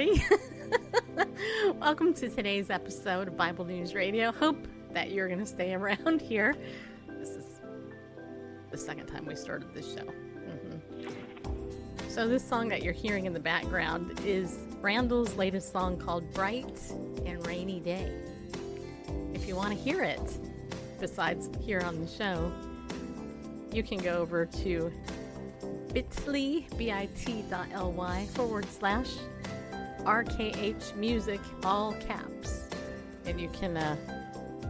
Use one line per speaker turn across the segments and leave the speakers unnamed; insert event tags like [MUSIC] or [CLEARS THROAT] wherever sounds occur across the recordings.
Everybody. [LAUGHS] Welcome to today's episode of Bible News Radio. Hope that you're going to stay around [LAUGHS] here. This is the second time we started this show. Mm-hmm. So, this song that you're hearing in the background is Randall's latest song called Bright and Rainy Day. If you want to hear it, besides here on the show, you can go over to bit.ly, bit.ly forward slash RKH Music, all caps. And you can uh,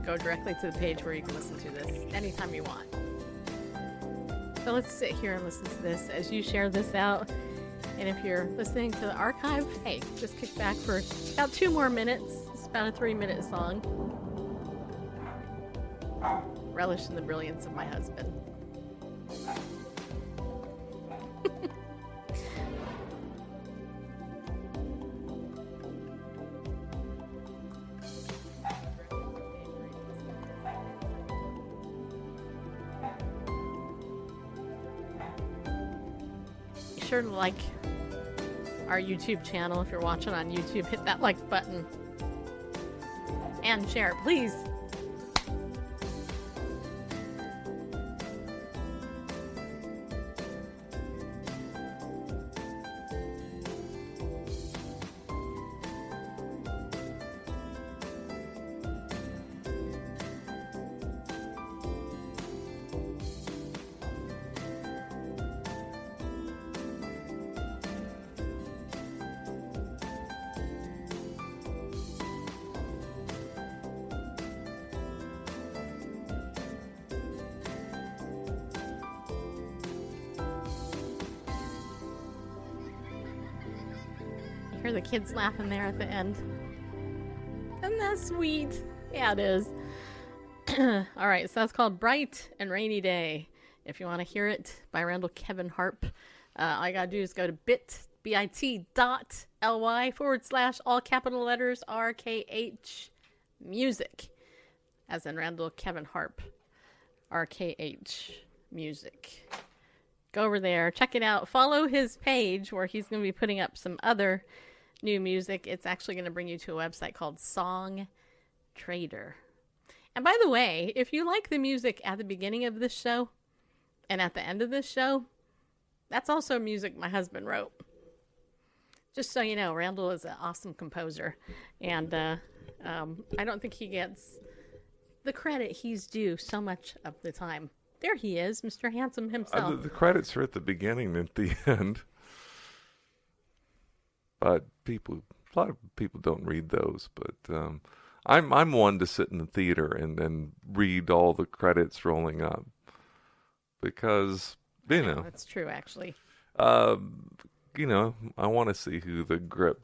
go directly to the page where you can listen to this anytime you want. So let's sit here and listen to this as you share this out. And if you're listening to the archive, hey, just kick back for about two more minutes. It's about a three minute song. Relish in the brilliance of my husband. [LAUGHS] sure to like our YouTube channel if you're watching on YouTube. Hit that like button and share please. Laughing there at the end. Isn't that sweet? Yeah, it is. [CLEARS THROAT] All right, so that's called Bright and Rainy Day. If you want to hear it by Randall Kevin Harp, uh, all you got to do is go to bit, bit dot ly forward slash all capital letters RKH music, as in Randall Kevin Harp, RKH music. Go over there, check it out, follow his page where he's going to be putting up some other new music. It's actually going to bring you to a website called Song Trader. And by the way, if you like the music at the beginning of this show and at the end of this show, that's also music my husband wrote. Just so you know, Randall is an awesome composer, and uh, um, I don't think he gets the credit he's due so much of the time. There he is, Mr. Handsome
Uh,
himself.
the, the credits are at the beginning and at the [LAUGHS] end. But people, a lot of people don't read those. But um, I'm I'm one to sit in the theater and then read all the credits rolling up because you know,
That's true, actually.
um, you know, I want to see who the grip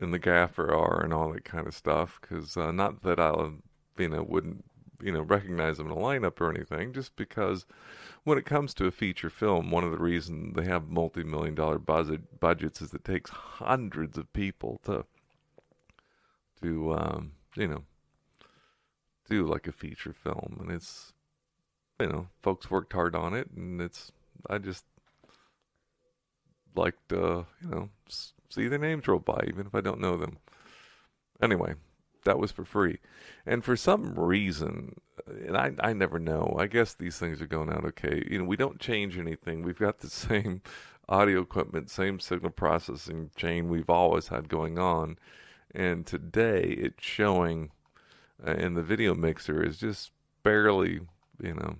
and the gaffer are and all that kind of stuff. Because uh, not that I'll, you know, wouldn't you know recognize them in a lineup or anything, just because when it comes to a feature film, one of the reasons they have multi-million dollar budget budgets is it takes hundreds of people to to um, you know do like a feature film, and it's you know folks worked hard on it, and it's I just like to you know see their names roll by, even if I don't know them. Anyway, that was for free, and for some reason, and I I never know. I guess these things are going out okay. You know, we don't change anything. We've got the [LAUGHS] same audio equipment, same signal processing chain we've always had going on, and today it's showing, uh, in the video mixer is just barely, you know.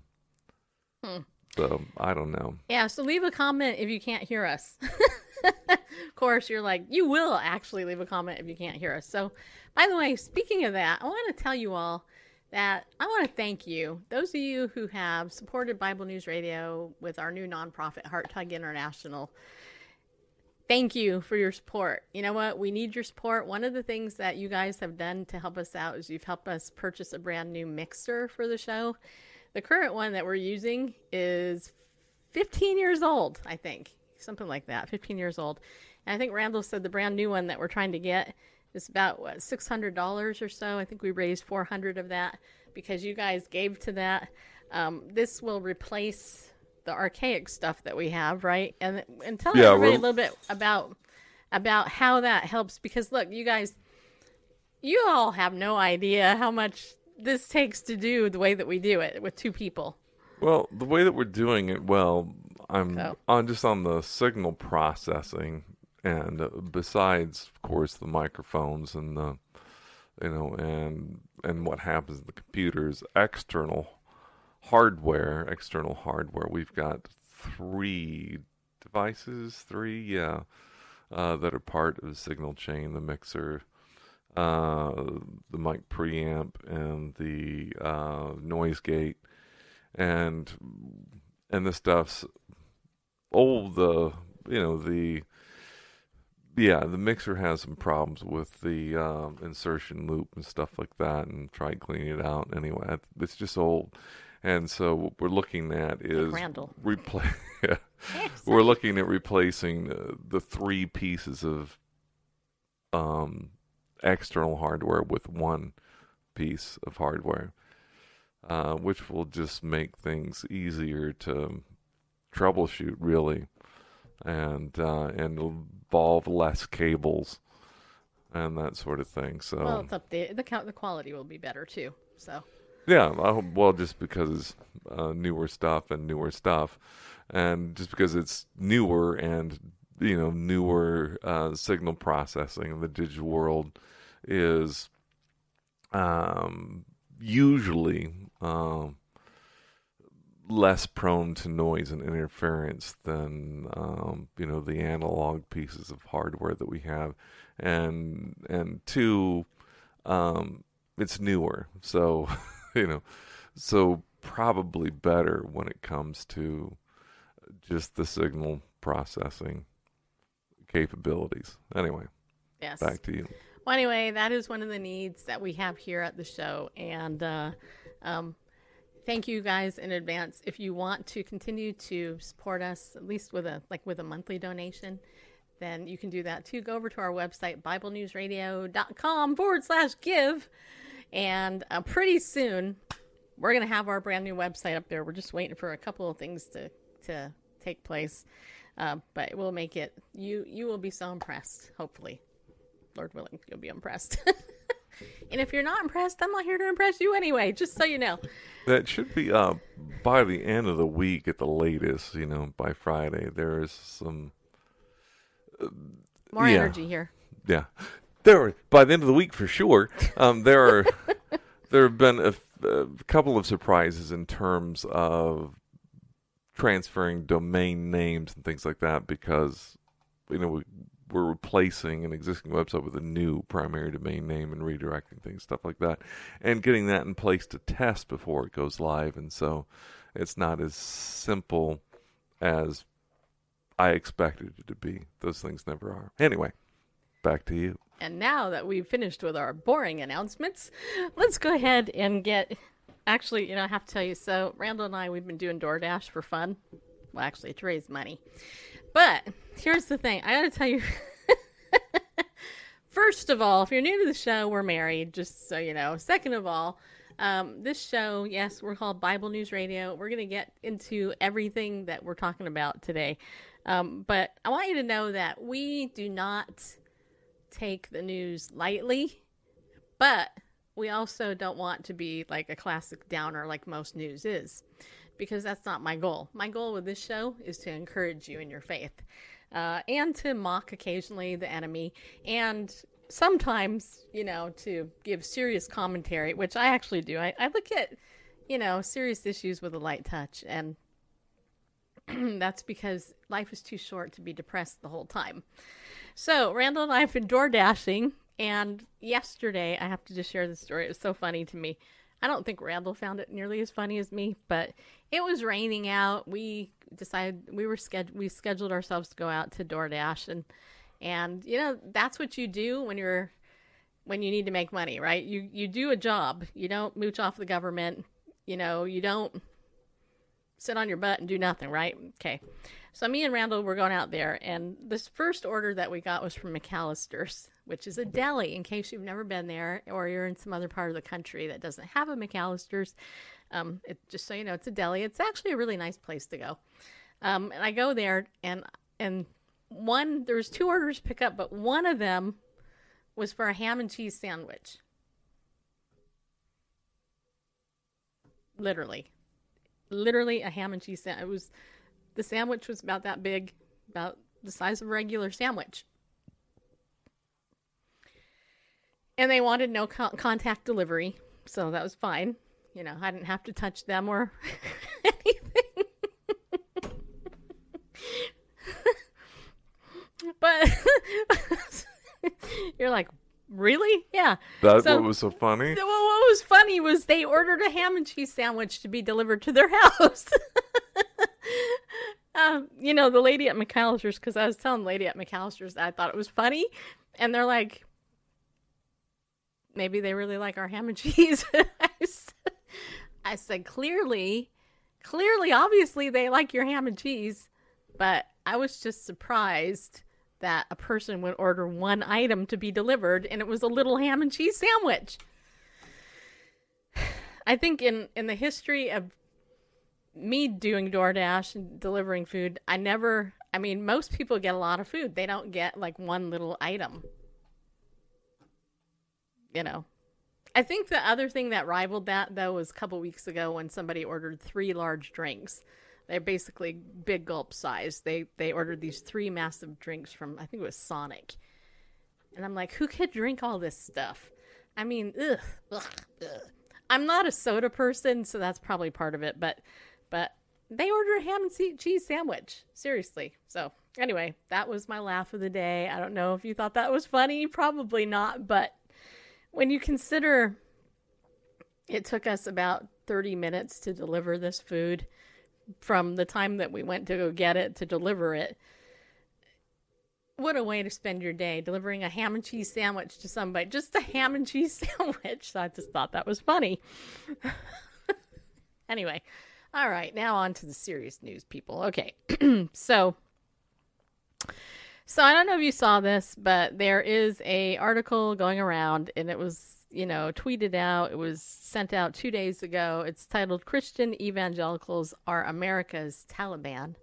Hmm.
So I don't know.
Yeah, so leave a comment if you can't hear us. [LAUGHS] of course, you're like, you will actually leave a comment if you can't hear us. So, by the way, speaking of that, I want to tell you all that I want to thank you, those of you who have supported Bible News Radio with our new nonprofit, Heart Tug International. Thank you for your support. You know what? We need your support. One of the things that you guys have done to help us out is you've helped us purchase a brand new mixer for the show. The current one that we're using is 15 years old, I think. Something like that, 15 years old. And I think Randall said the brand new one that we're trying to get is about what, $600 or so. I think we raised 400 of that because you guys gave to that. Um, this will replace the archaic stuff that we have, right? And and tell
Yeah,
everybody
we're-
a little bit about about how that helps because look, you guys, you all have no idea how much this takes to do the way that we do it with two people.
Well, the way that we're doing it, well, I'm
So.
on just on the signal processing, and besides, of course, the microphones and the, you know, and and what happens in the computers, external hardware, external hardware. We've got three devices, three, yeah, uh, that are part of the signal chain: the mixer, uh, the mic preamp, and the uh, noise gate and and the stuff's oh the you know the yeah the mixer has some problems with the um, insertion loop and stuff like that and tried cleaning it out anyway. It's just old. And so what we're looking at is replace [LAUGHS] we're looking at replacing uh, the three pieces of um, external hardware with one piece of hardware uh, which will just make things easier to troubleshoot, really, and uh, and involve less cables and that sort of thing. So
Well, it's up the the count the quality will be better too. So
yeah, I well, just because it's uh, newer stuff and newer stuff, and just because it's newer and you know newer uh, signal processing in the digital world is um, usually um, less prone to noise and interference than um, you know the analog pieces of hardware that we have, and and two, um, it's newer, so [LAUGHS] you know, so probably better when it comes to just the signal processing capabilities. Anyway,
yes.
back to you.
Well, anyway, that is one of the needs that we have here at the show, and uh, um, thank you guys in advance. If you want to continue to support us, at least with a like with a monthly donation, then you can do that too. Go over to our website, BibleNewsRadio.com forward slash give, and uh, pretty soon we're gonna have our brand new website up there. We're just waiting for a couple of things to to take place, uh, but we'll make it. You you will be so impressed. Hopefully. Lord willing, you'll be impressed. [LAUGHS] and if you're not impressed, I'm not here to impress you anyway, just so you know.
That should be up by the end of the week at the latest. You know, by Friday. There is some
More
Yeah.
energy here.
yeah. There are, by the end of the week for sure. Um, there are [LAUGHS] there have been a couple of surprises in terms of transferring domain names and things like that because you know we, we're replacing an existing website with a new primary domain name and redirecting things stuff like that and getting that in place to test before it goes live and so it's not as simple as I expected it to be. Those things never are. Anyway, back to you.
And now that we've finished with our boring announcements, let's go ahead and get. Actually, you know, I have to tell you. So, Randall and I, we've been doing DoorDash for fun. Well, actually, to raise money. But here's the thing I got to tell you. [LAUGHS] First of all, if you're new to the show, we're married, just so you know. Second of all, um, this show, yes, we're called Bible News Radio. We're going to get into everything that we're talking about today. Um, but I want you to know that we do not take the news lightly, but we also don't want to be like a classic downer like most news is, because that's not my goal. My goal with this show is to encourage you in your faith uh, and to mock occasionally the enemy and sometimes, you know, to give serious commentary, which I actually do. I, I look at, you know, serious issues with a light touch and [CLEARS THROAT] that's because life is too short to be depressed the whole time. So, Randall and I have been door dashing, and yesterday, I have to just share this story. It was so funny to me. I don't think Randall found it nearly as funny as me, but it was raining out. We decided we were sched- we scheduled ourselves to go out to DoorDash, and and you know that's what you do when you're when you need to make money, right? You you do a job. You don't mooch off the government. You know you don't sit on your butt and do nothing, right? Okay. So me and Randall were going out there, and this first order that we got was from McAllister's, which is a deli. In case you've never been there, or you're in some other part of the country that doesn't have a McAllister's, um, it, just so you know, it's a deli. It's actually a really nice place to go. Um, and I go there, and and one there was two orders to pick up, but one of them was for a ham and cheese sandwich. Literally, literally a ham and cheese sandwich. It was the sandwich was about that big, about the size of a regular sandwich. And they wanted no co- contact delivery, so that was fine. You know, I didn't have to touch them or [LAUGHS] anything. [LAUGHS] but [LAUGHS] you're like, really? Yeah.
That's
So-
what was so funny.
Well, what was funny was they ordered a ham and cheese sandwich to be delivered to their house. Um, you know, the lady at McAllister's, because I was telling the lady at McAllister's that I thought it was funny, and they're like, maybe they really like our ham and cheese. [LAUGHS] I, said, I said, clearly, clearly, obviously, they like your ham and cheese, but I was just surprised that a person would order one item to be delivered and it was a little ham and cheese sandwich. [SIGHS] I think in in the history of me doing DoorDash and delivering food, I never I mean most people get a lot of food. They don't get like one little item. You know. I think the other thing that rivaled that though was a couple weeks ago when somebody ordered three large drinks. They're basically big gulp size. They they ordered these three massive drinks from I think it was Sonic. And I'm like, who could drink all this stuff? I mean, ugh, ugh, ugh. I'm not a soda person, so that's probably part of it. But, but they ordered a ham and cheese sandwich. Seriously. So anyway, that was my laugh of the day. I don't know if you thought that was funny. Probably not. But when you consider it took us about 30 minutes to deliver this food from the time that we went to go get it to deliver it. What a way to spend your day delivering a ham and cheese sandwich to somebody. Just a ham and cheese [LAUGHS] sandwich. I just thought that was funny. [LAUGHS] anyway, all right, now on to the serious news, people. Okay, [CLEARS THROAT] so. So I don't know if you saw this, but there is a article going around, and it was you know tweeted out. It was sent out two days ago. It's titled "Christian Evangelicals Are America's Taliban."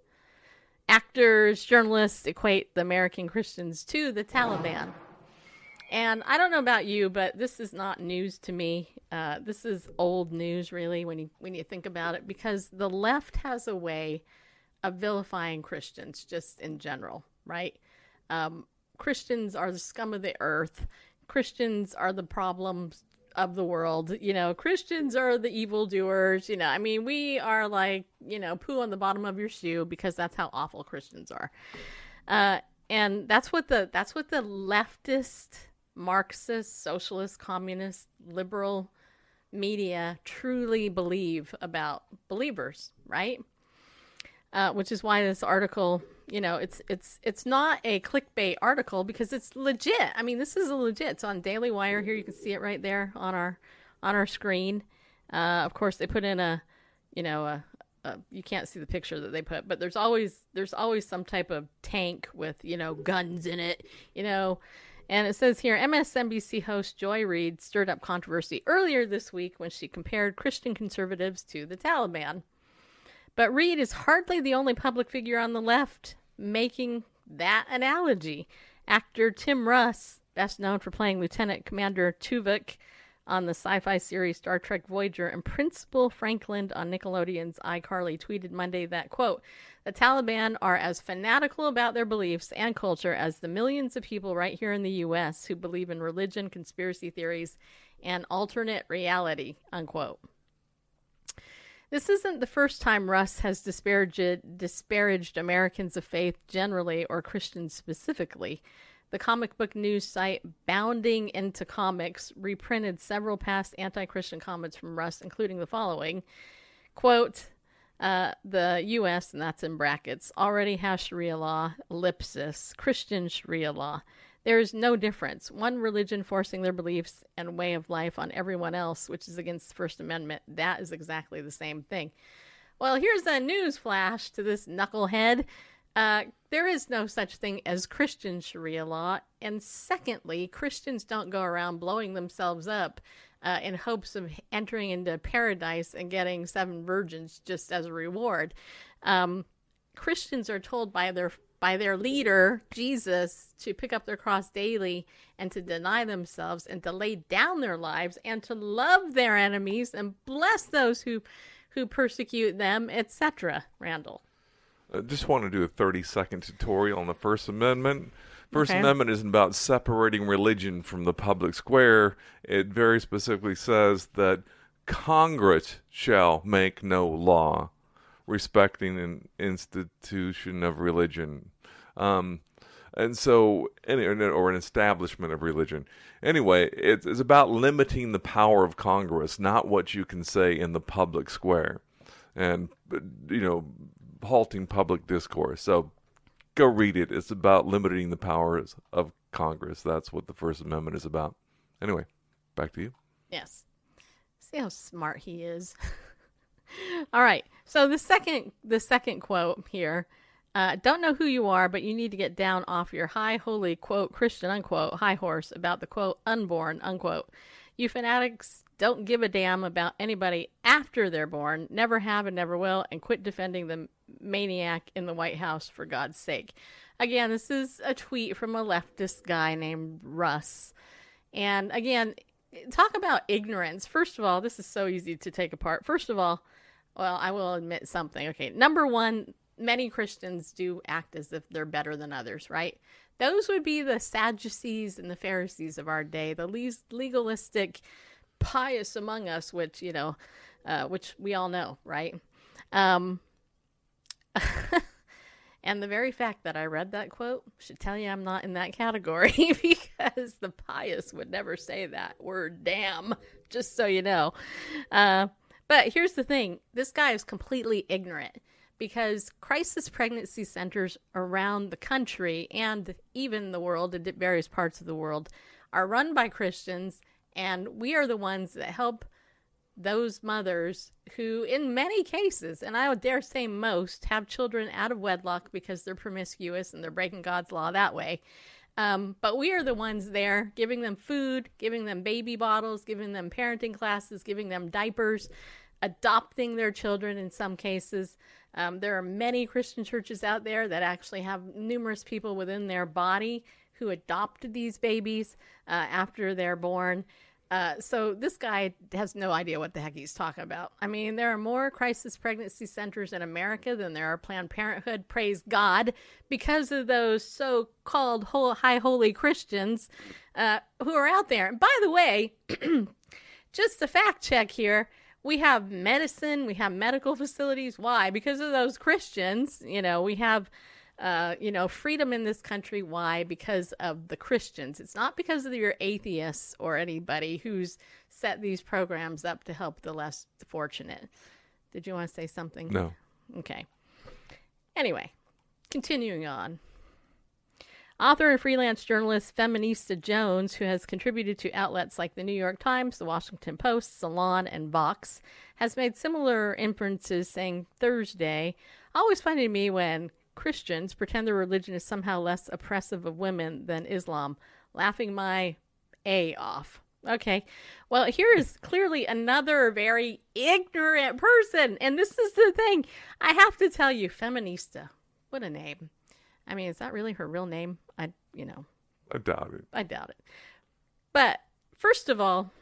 Actors, journalists equate the American Christians to the Taliban. And I don't know about you, but this is not news to me. Uh, this is old news, really, when you when you think about it, because the left has a way of vilifying Christians just in general, right? Um, Christians are the scum of the earth. Christians are the problems of the world. You know, Christians are the evildoers. You know, I mean, we are like, you know, poo on the bottom of your shoe because that's how awful Christians are. Uh, and that's what the that's what the leftist, Marxist, socialist, communist, liberal media truly believe about believers, right? Uh, which is why this article, you know, it's it's it's not a clickbait article because it's legit. I mean, this is a legit. It's on Daily Wire here. You can see it right there on our on our screen. Uh, of course, they put in a, you know, a, a you can't see the picture that they put, but there's always there's always some type of tank with you know guns in it, you know. And it says here MSNBC host Joy Reid stirred up controversy earlier this week when she compared Christian conservatives to the Taliban. But Reid is hardly the only public figure on the left making that analogy. Actor Tim Russ, best known for playing Lieutenant Commander Tuvok on the sci fi series Star Trek Voyager, and Principal Franklin on Nickelodeon's iCarly, tweeted Monday that, quote, the Taliban are as fanatical about their beliefs and culture as the millions of people right here in the U.S. who believe in religion, conspiracy theories, and alternate reality, unquote. This isn't the first time Russ has disparaged, disparaged Americans of faith generally or Christians specifically. The comic book news site Bounding Into Comics reprinted several past anti Christian comments from Russ, including the following quote, uh, the U.S., and that's in brackets, already has Sharia law, ellipsis, Christian Sharia law. There is no difference. One religion forcing their beliefs and way of life on everyone else, which is against the First Amendment, that is exactly the same thing. Well, here's a news flash to this knucklehead. Uh, there is no such thing as Christian Sharia law. And secondly, Christians don't go around blowing themselves up uh, in hopes of entering into paradise and getting seven virgins just as a reward. Um, Christians are told by their by their leader, Jesus, to pick up their cross daily and to deny themselves and to lay down their lives and to love their enemies and bless those who who persecute them, etc. Randall.
I just want to do a 30 second tutorial on the First Amendment. First
Okay.
Amendment isn't about separating religion from the public square. It very specifically says that Congress shall make no law respecting an institution of religion. Um, and so, or an establishment of religion. Anyway, it's, it's about limiting the power of Congress, not what you can say in the public square, and you know, halting public discourse. So, go read it. It's about limiting the powers of Congress. That's what the First Amendment is about. Anyway, back to you.
Yes. See how smart he is. [LAUGHS] All right. So the second the second quote here. Uh, don't know who you are, but you need to get down off your high holy quote Christian unquote high horse about the quote unborn unquote. You fanatics don't give a damn about anybody after they're born, never have and never will, and quit defending the maniac in the White House for God's sake. Again, this is a tweet from a leftist guy named Russ. And again, talk about ignorance. First of all, this is so easy to take apart. First of all, well, I will admit something. Okay, number one, many Christians do act as if they're better than others, right? Those would be the Sadducees and the Pharisees of our day, the least legalistic, pious among us, which you know, uh, which we all know, right? Um, [LAUGHS] and the very fact that I read that quote should tell you I'm not in that category [LAUGHS] because the pious would never say that word damn, just so you know. Uh, but here's the thing this guy is completely ignorant because crisis pregnancy centers around the country and even the world, in various parts of the world, are run by Christians, and we are the ones that help those mothers who, in many cases, and I would dare say most, have children out of wedlock because they're promiscuous and they're breaking God's law that way. Um, but we are the ones there giving them food, giving them baby bottles, giving them parenting classes, giving them diapers, adopting their children in some cases. Um, there are many Christian churches out there that actually have numerous people within their body who adopted these babies uh, after they're born. Uh, so this guy has no idea what the heck he's talking about. I mean, there are more crisis pregnancy centers in America than there are Planned Parenthood. Praise God, because of those so-called whole, high holy Christians uh, who are out there. And by the way, [CLEARS THROAT] just a fact check here. We have medicine, we have medical facilities. Why? Because of those Christians. You know, we have uh, you know, freedom in this country. Why? Because of the Christians. It's not because of your atheists or anybody who's set these programs up to help the less fortunate. Did you want to say something?
No.
Okay. Anyway, continuing on. Author and freelance journalist Feminista Jones, who has contributed to outlets like the New York Times, the Washington Post, Salon, and Vox, has made similar inferences, saying Thursday, always funny to me when Christians pretend their religion is somehow less oppressive of women than Islam, laughing my A off. Okay. Well, here is clearly another very ignorant person. And this is the thing. I have to tell you, Feminista. What a name. I mean, is that really her real name? I, you know,
I doubt it.
I doubt it. But first of all,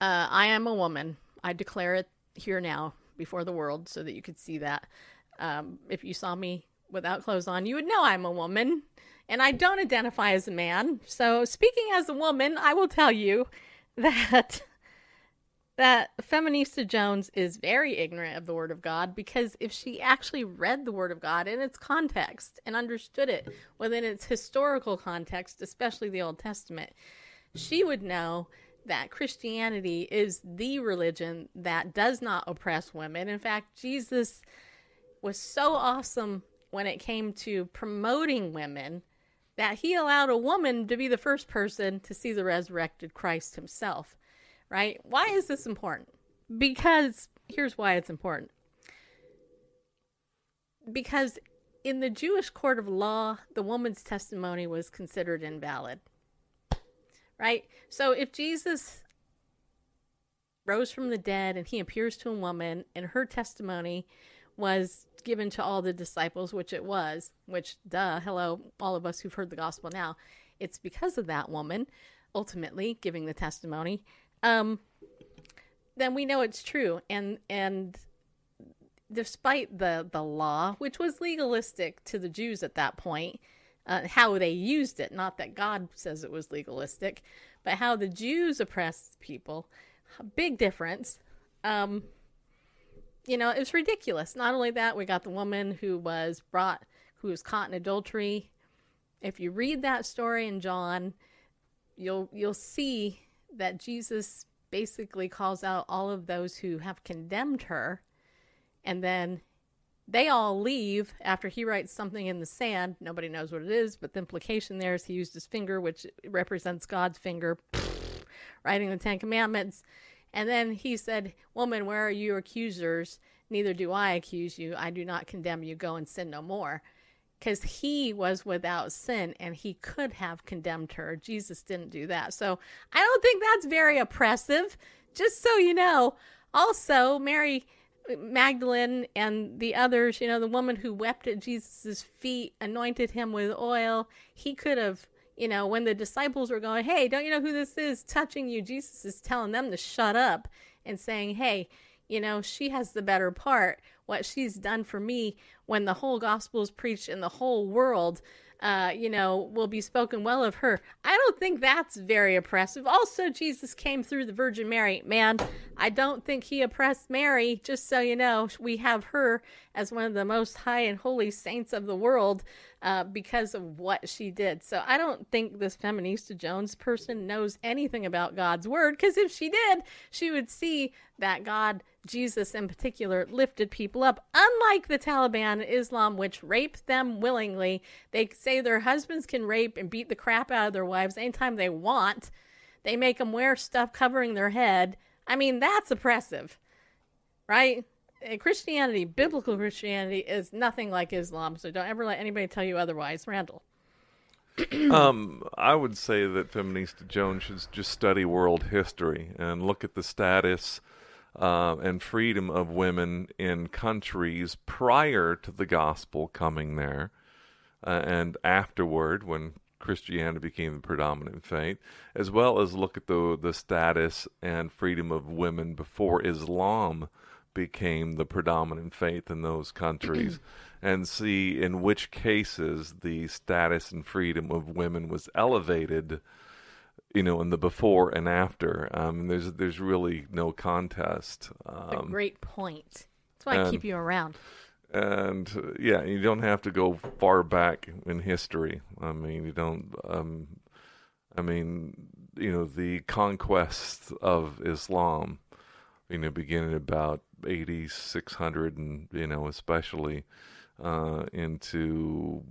uh, I am a woman. I declare it here now before the world so that you could see that. Um, if you saw me without clothes on, you would know I'm a woman. And I don't identify as a man. So, speaking as a woman, I will tell you [LAUGHS] that that Feminista Jones is very ignorant of the Word of God because if she actually read the Word of God in its context and understood it within its historical context, especially the Old Testament, she would know that Christianity is the religion that does not oppress women. In fact, Jesus was so awesome when it came to promoting women that he allowed a woman to be the first person to see the resurrected Christ himself right? Why is this important? Because here's why it's important. Because in the Jewish court of law, the woman's testimony was considered invalid. Right? So if Jesus rose from the dead and he appears to a woman and her testimony was given to all the disciples, which it was, which, duh, hello, all of us who've heard the gospel now, it's because of that woman ultimately giving the testimony, um, then we know it's true. And, and, despite the the law, which was legalistic to the Jews at that point, uh, how they used it, not that God says it was legalistic, but how the Jews oppressed people, big difference. Um, you know, it was ridiculous. Not only that, we got the woman who was brought, who was caught in adultery. If you read that story in John, you'll you'll see that Jesus basically calls out all of those who have condemned her, and then they all leave after he writes something in the sand. Nobody knows what it is, but the implication there is he used his finger, which represents God's finger, [LAUGHS] writing the Ten Commandments. And then he said, Woman, where are your accusers? Neither do I accuse you. I do not condemn you. Go and sin no more. Because he was without sin and he could have condemned her. Jesus didn't do that. So I don't think that's very oppressive, just so you know. Also, Mary Magdalene and the others, you know, the woman who wept at Jesus' feet, anointed him with oil, he could have you know, when the disciples were going, Hey, don't you know who this is touching you? Jesus is telling them to shut up and saying, Hey, you know, she has the better part. What she's done for me when the whole gospel is preached in the whole world, uh, you know, will be spoken well of her. I don't think that's very oppressive. Also, Jesus came through the Virgin Mary. Man, I don't think he oppressed Mary. Just so you know, we have her as one of the most high and holy saints of the world uh, because of what she did. So I don't think this Feminista Jones person knows anything about God's word because if she did, she would see that God, Jesus in particular, lifted people up. Unlike the Taliban Islam, which rape them willingly, they say their husbands can rape and beat the crap out of their wives anytime they want. They make them wear stuff covering their head. I mean, that's oppressive, right? Christianity, biblical Christianity, is nothing like Islam. So don't ever let anybody tell you otherwise, Randall. [CLEARS THROAT]
um, I would say that Feminista Jones should just study world history and look at the status uh, and freedom of women in countries prior to the gospel coming there uh, and afterward when Christianity became the predominant faith, as well as look at the the status and freedom of women before Islam became the predominant faith in those countries [CLEARS THROAT] and see in which cases the status and freedom of women was elevated you know in the before and after. Um, there's there's really no contest
um, a great point. That's why and, I keep you around.
and uh, yeah you don't have to go far back in history. I mean you don't um, I mean you know the conquest of Islam you know beginning about 80, 600, and you know, especially uh, into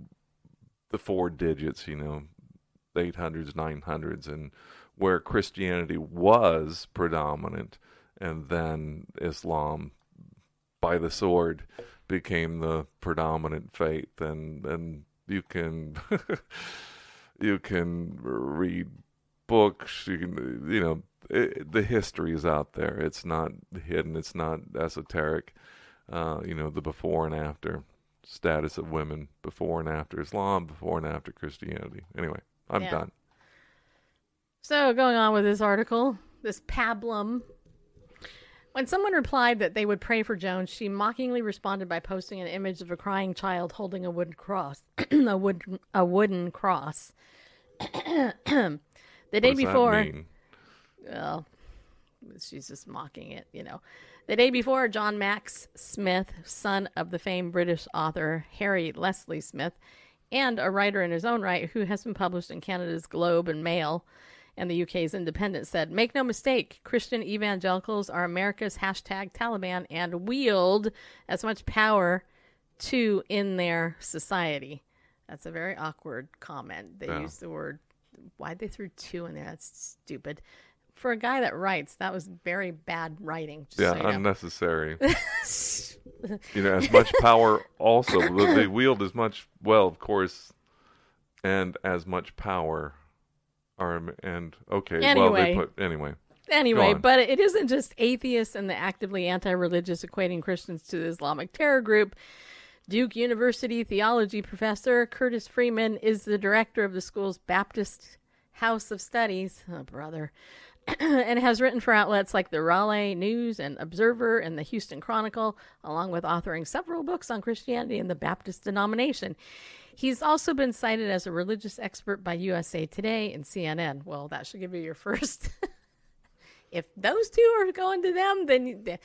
the four digits, you know, 800s, 900s, and where Christianity was predominant, and then Islam by the sword became the predominant faith, and and you can [LAUGHS] you can read books, you can you know it, the history is out there. It's not hidden. It's not esoteric. Uh, you know, the before and after status of women before and after Islam, before and after Christianity. Anyway, I'm yeah. done.
So, going on with this article, this pablum. When someone replied that they would pray for Jones, she mockingly responded by posting an image of a crying child holding a wooden cross, [CLEARS THROAT] a wood, a wooden cross. [CLEARS THROAT] the day before, well, she's just mocking it, you know. The day before, John Max Smith, son of the famed British author Harry Leslie Smith, and a writer in his own right who has been published in Canada's Globe and Mail and the UK's Independent, said, Make no mistake, Christian evangelicals are America's hashtag Taliban and wield as much power to in their society. That's a very awkward comment. They yeah. use the word. Why'd they throw two in there? That's stupid for a guy that writes, that was very bad writing.
yeah, so unnecessary. [LAUGHS] [LAUGHS] you know, as much power also. they wield as much, well, of course, and as much power. Are, and okay,
anyway,
well, they put, anyway.
Anyway, but it isn't just atheists and the actively anti religious equating Christians to the Islamic terror group. Duke University theology professor Curtis Freeman is the director of the school's Baptist House of Studies. Oh, brother. [CLEARS THROAT] and has written for outlets like the Raleigh News and Observer and the Houston Chronicle, along with authoring several books on Christianity and the Baptist denomination. He's also been cited as a religious expert by USA Today and CNN. Well, that should give you your [LAUGHS] first. if those two are going to them, then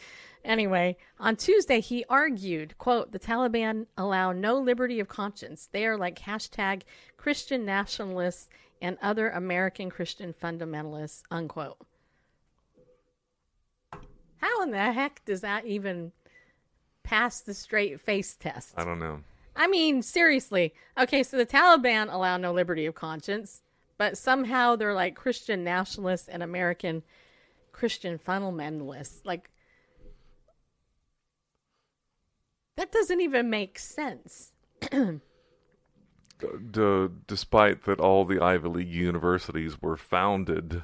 anyway, on Tuesday he argued, quote, the Taliban allow no liberty of conscience. They are like hashtag Christian nationalists and other American Christian fundamentalists, unquote. How in the heck does that even pass the straight face test?
I don't know.
I mean, seriously. Okay, so the Taliban allow no liberty of conscience, but somehow they're like Christian nationalists and American Christian fundamentalists. Like, that doesn't even make sense. [CLEARS THROAT]
D- despite that all the Ivy League universities were founded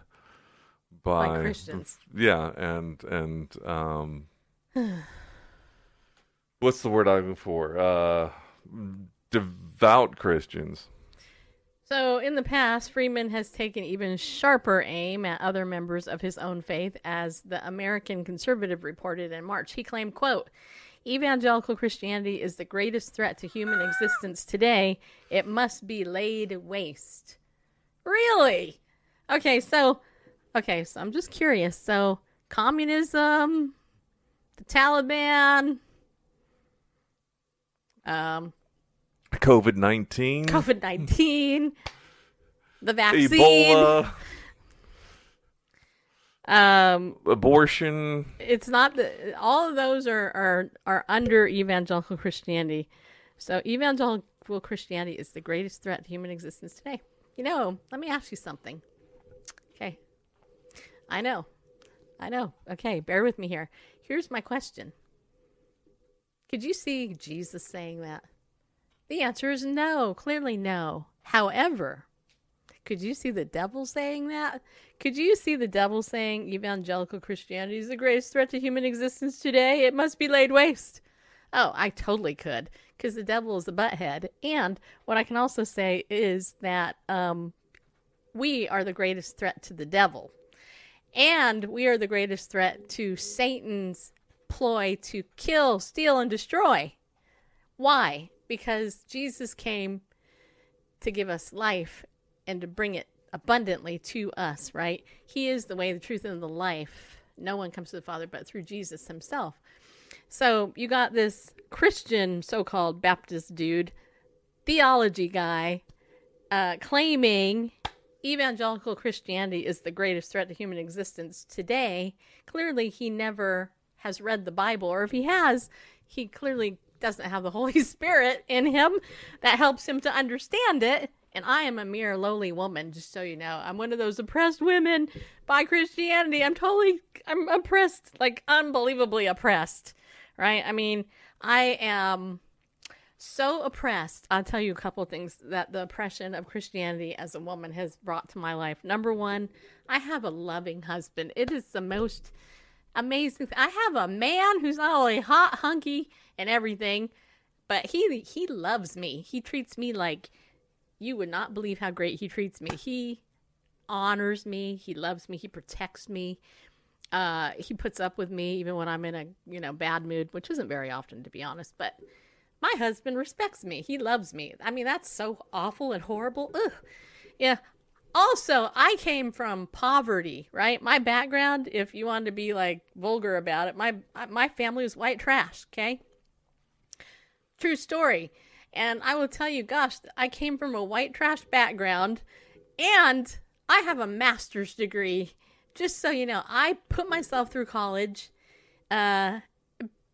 by,
By Christians.
Yeah, and and um, [SIGHS] what's the word I'm looking for? Uh, devout Christians.
So, in the past, Freeman has taken even sharper aim at other members of his own faith, as the American Conservative reported in March. He claimed, quote, Evangelical Christianity is the greatest threat to human existence today. It must be laid waste. Really? Okay, so okay, so I'm just curious. So communism, the Taliban, um,
COVID nineteen,
COVID nineteen, the vaccine,
Ebola,
um,
abortion.
it's not the all of those are are are under evangelical Christianity. So evangelical Christianity is the greatest threat to human existence today. You know, let me ask you something. Okay. I know. I know. Okay, bear with me here. Here's my question. Could you see Jesus saying that? The answer is no, clearly no. However, could you see the devil saying that? Could you see the devil saying evangelical Christianity is the greatest threat to human existence today? It must be laid waste. Oh, I totally could, because the devil is a butthead. And what I can also say is that um, we are the greatest threat to the devil. And we are the greatest threat to Satan's ploy to kill, steal, and destroy. Why? Because Jesus came to give us life and to bring it abundantly to us, right? He is the way, the truth, and the life. No one comes to the Father but through Jesus himself. So you got this Christian so called Baptist dude, theology guy, uh, claiming evangelical Christianity is the greatest threat to human existence today. Clearly, he never has read the Bible, or if he has, he clearly doesn't have the Holy [LAUGHS] Spirit in him that helps him to understand it. And I am a mere lowly woman, just so you know. I'm one of those oppressed women by Christianity. I'm totally, I'm oppressed, like unbelievably oppressed, right? I mean, I am so oppressed. I'll tell you a couple things that the oppression of Christianity as a woman has brought to my life. Number one, I have a loving husband. It is the most amazing. I have a man who's not only hot, hunky, and everything, but he he loves me. He treats me like you would not believe how great he treats me. He honors me. He loves me. He protects me. Uh, he puts up with me even when I'm in a you know bad mood, which isn't very often to be honest. But my husband respects me. He loves me. I mean, that's so awful and horrible. Ugh. Yeah. Also, I came from poverty, right? My background, if you wanted to be like vulgar about it, my my family was white trash, okay? True story. And I will tell you, gosh, I came from a white trash background and I have a master's degree. Just so you know, I put myself through college, uh,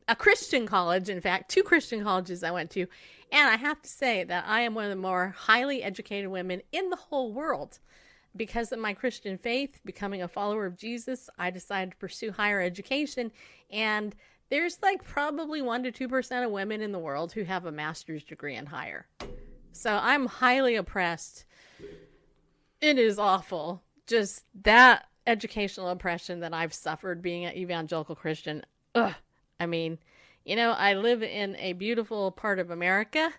a Christian college, in fact, two Christian colleges I went to. And I have to say that I am one of the more highly educated women in the whole world. Because of my Christian faith, becoming a follower of Jesus, I decided to pursue higher education. And there's like probably 1% to 2% of women in the world who have a master's degree and higher. So I'm highly oppressed. It is awful. Just that educational oppression that I've suffered being an evangelical Christian. Ugh. I mean, you know, I live in a beautiful part of America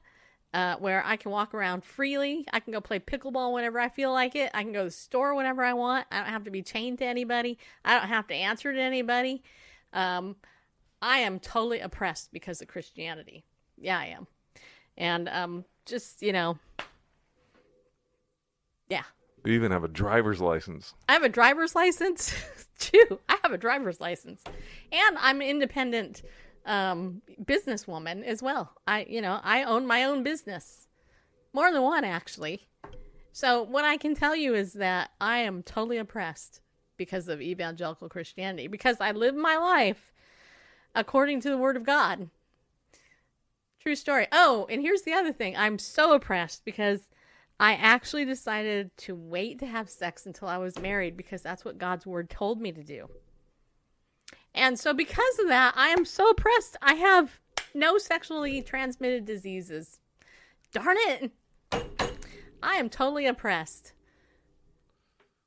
uh, where I can walk around freely. I can go play pickleball whenever I feel like it. I can go to the store whenever I want. I don't have to be chained to anybody. I don't have to answer to anybody. Um, I am totally oppressed because of Christianity. Yeah, I am. And um, just, you know, yeah.
You even have a driver's license.
I have a driver's license [LAUGHS] too. I have a driver's license. And I'm an independent um, businesswoman as well. I, you know, I own my own business, more than one actually. So what I can tell you is that I am totally oppressed because of evangelical Christianity because I live my life according to the Word of God. True story. Oh, and here's the other thing: I'm so oppressed because I actually decided to wait to have sex until I was married because that's what God's Word told me to do. And so, because of that, I am so oppressed. I have no sexually transmitted diseases. Darn it. I am totally oppressed.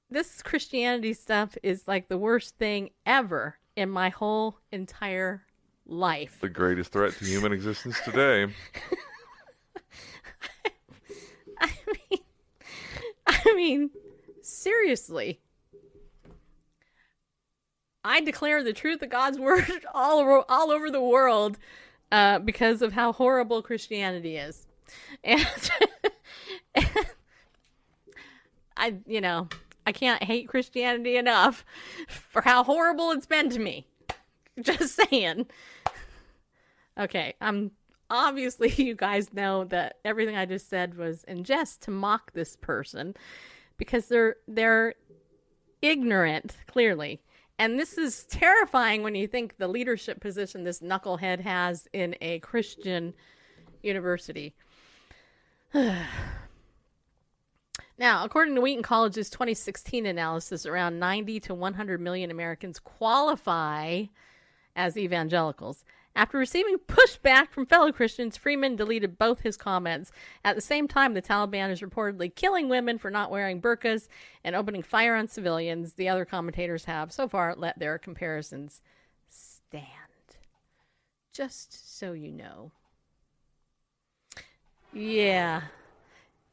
This Christianity stuff is like the worst thing ever in my whole entire life.
The greatest threat to human existence today. [LAUGHS]
I mean, I mean, seriously. I declare the truth of God's word [LAUGHS] all over, all over the world uh, because of how horrible Christianity is. [LAUGHS] And, and I, you know, I can't hate Christianity enough for how horrible it's been to me. [LAUGHS] Just saying. Okay, I'm obviously [LAUGHS] you guys know that everything I just said was in jest to mock this person because they're they're ignorant clearly and this is terrifying when you think the leadership position this knucklehead has in a Christian university. [SIGHS] now, according to Wheaton College's 2016 analysis, around 90 to 100 million Americans qualify as evangelicals. After receiving pushback from fellow Christians, Freeman deleted both his comments. At the same time, the Taliban is reportedly killing women for not wearing burqas and opening fire on civilians. The other commentators have so far let their comparisons stand. Just so you know. Yeah.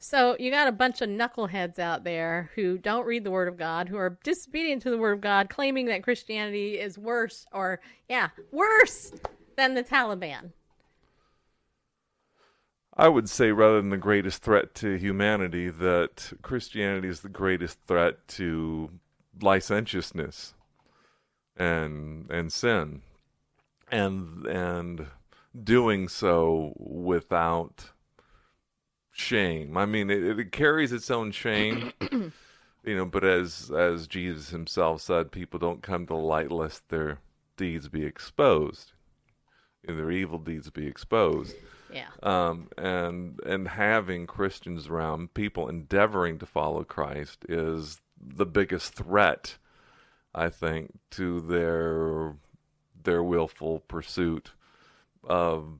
So you got a bunch of knuckleheads out there who don't read the Word of God, who are disobedient to the Word of God, claiming that Christianity is worse, or, yeah, worse than the Taliban?
I would say, rather than the greatest threat to humanity, that Christianity is the greatest threat to licentiousness and and sin, and and doing so without shame. I mean, it, it carries its own shame, you know. But as as Jesus Himself said, people don't come to light lest their deeds be exposed their evil deeds be exposed.
Yeah.
Um, and and having Christians around, people endeavoring to follow Christ, is the biggest threat, I think, to their their willful pursuit of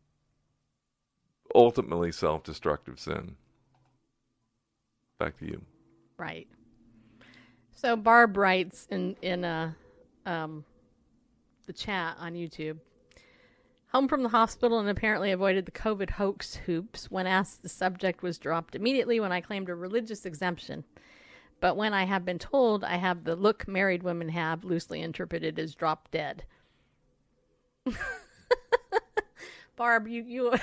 ultimately self-destructive sin. Back to you.
Right. So Barb writes in in a uh, um, the chat on YouTube. Home from the hospital and apparently avoided the COVID hoax hoops. When asked, the subject was dropped immediately when I claimed a religious exemption. But when I have been told I have the look married women have, loosely interpreted as drop dead. [LAUGHS] Barb, you, you,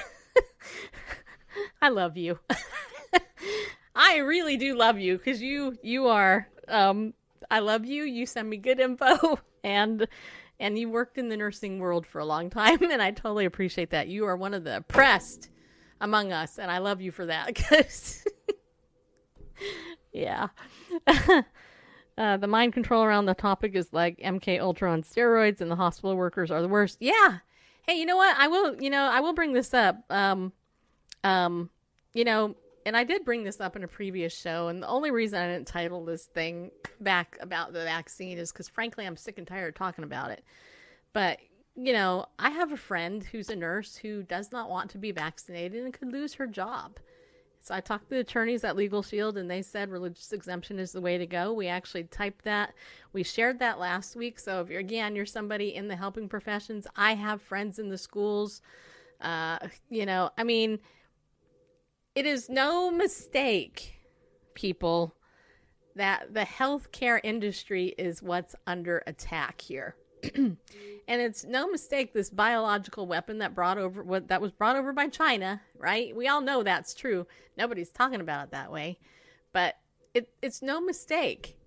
[LAUGHS] I love you. [LAUGHS] I really do love you because you, you are, um, I love you. You send me good info [LAUGHS] and and you worked in the nursing world for a long time, and I totally appreciate that. You are one of the oppressed among us, and I love you for that. Because, yeah. Uh, the mind control around the topic is like MK Ultra on steroids, and the hospital workers are the worst. Yeah. Hey, you know what? I will. You know, I will bring this up. Um, um, you know, and I did bring this up in a previous show, and the only reason I didn't title this thing back about the vaccine is because, frankly, I'm sick and tired of talking about it. But, you know, I have a friend who's a nurse who does not want to be vaccinated and could lose her job. So I talked to the attorneys at Legal Shield, and they said religious exemption is the way to go. We actually typed that. We shared that last week. So if you're again you're somebody in the helping professions, I have friends in the schools. Uh, you know, I mean, it is no mistake, people, that the healthcare industry is what's under attack here. [CLEARS THROAT] and it's no mistake this biological weapon that brought over what that was brought over by China, right? We all know that's true. Nobody's talking about it that way, but it, it's no mistake.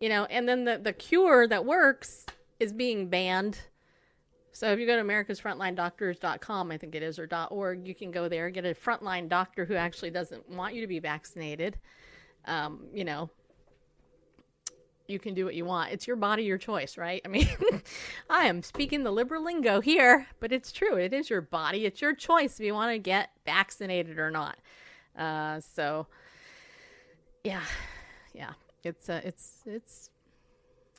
You know, and then the, the cure that works is being banned. So if you go to americasfrontlinedoctors.com, I think it is, or .org, you can go there, get a frontline doctor who actually doesn't want you to be vaccinated. Um, you know, you can do what you want. It's your body, your choice, right? I mean, [LAUGHS] I am speaking the liberal lingo here, but it's true. It is your body. It's your choice if you want to get vaccinated or not. Uh, so, yeah, yeah, it's uh, it's it's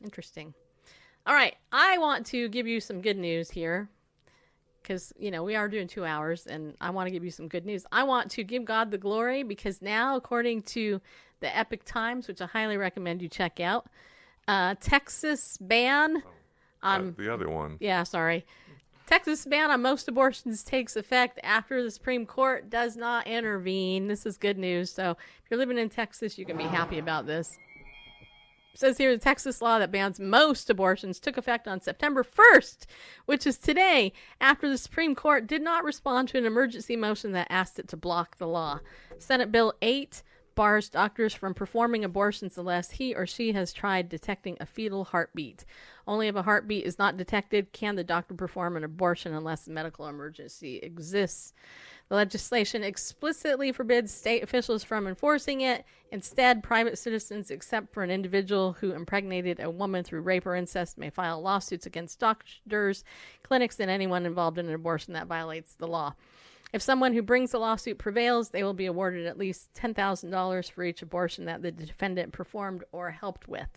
interesting. All right, I want to give you some good news here because you know we are doing two hours and i want to give you some good news. I want to give god the glory because now according to the Epoch Times which i highly recommend you check out uh, texas ban on
Uh, the other one.
yeah sorry. Texas ban on most abortions takes effect after the supreme court does not intervene. This is good news. So if you're living in texas you can be happy about this says here the Texas law that bans most abortions took effect on September 1st, which is today, after the Supreme Court did not respond to an emergency motion that asked it to block the law. Senate Bill 8 bars doctors from performing abortions unless he or she has tried detecting a fetal heartbeat. Only if a heartbeat is not detected can the doctor perform an abortion unless a medical emergency exists. The legislation explicitly forbids state officials from enforcing it. Instead, private citizens, except for an individual who impregnated a woman through rape or incest, may file lawsuits against doctors, clinics, and anyone involved in an abortion that violates the law. If someone who brings a lawsuit prevails, they will be awarded at least $10,000 for each abortion that the defendant performed or helped with.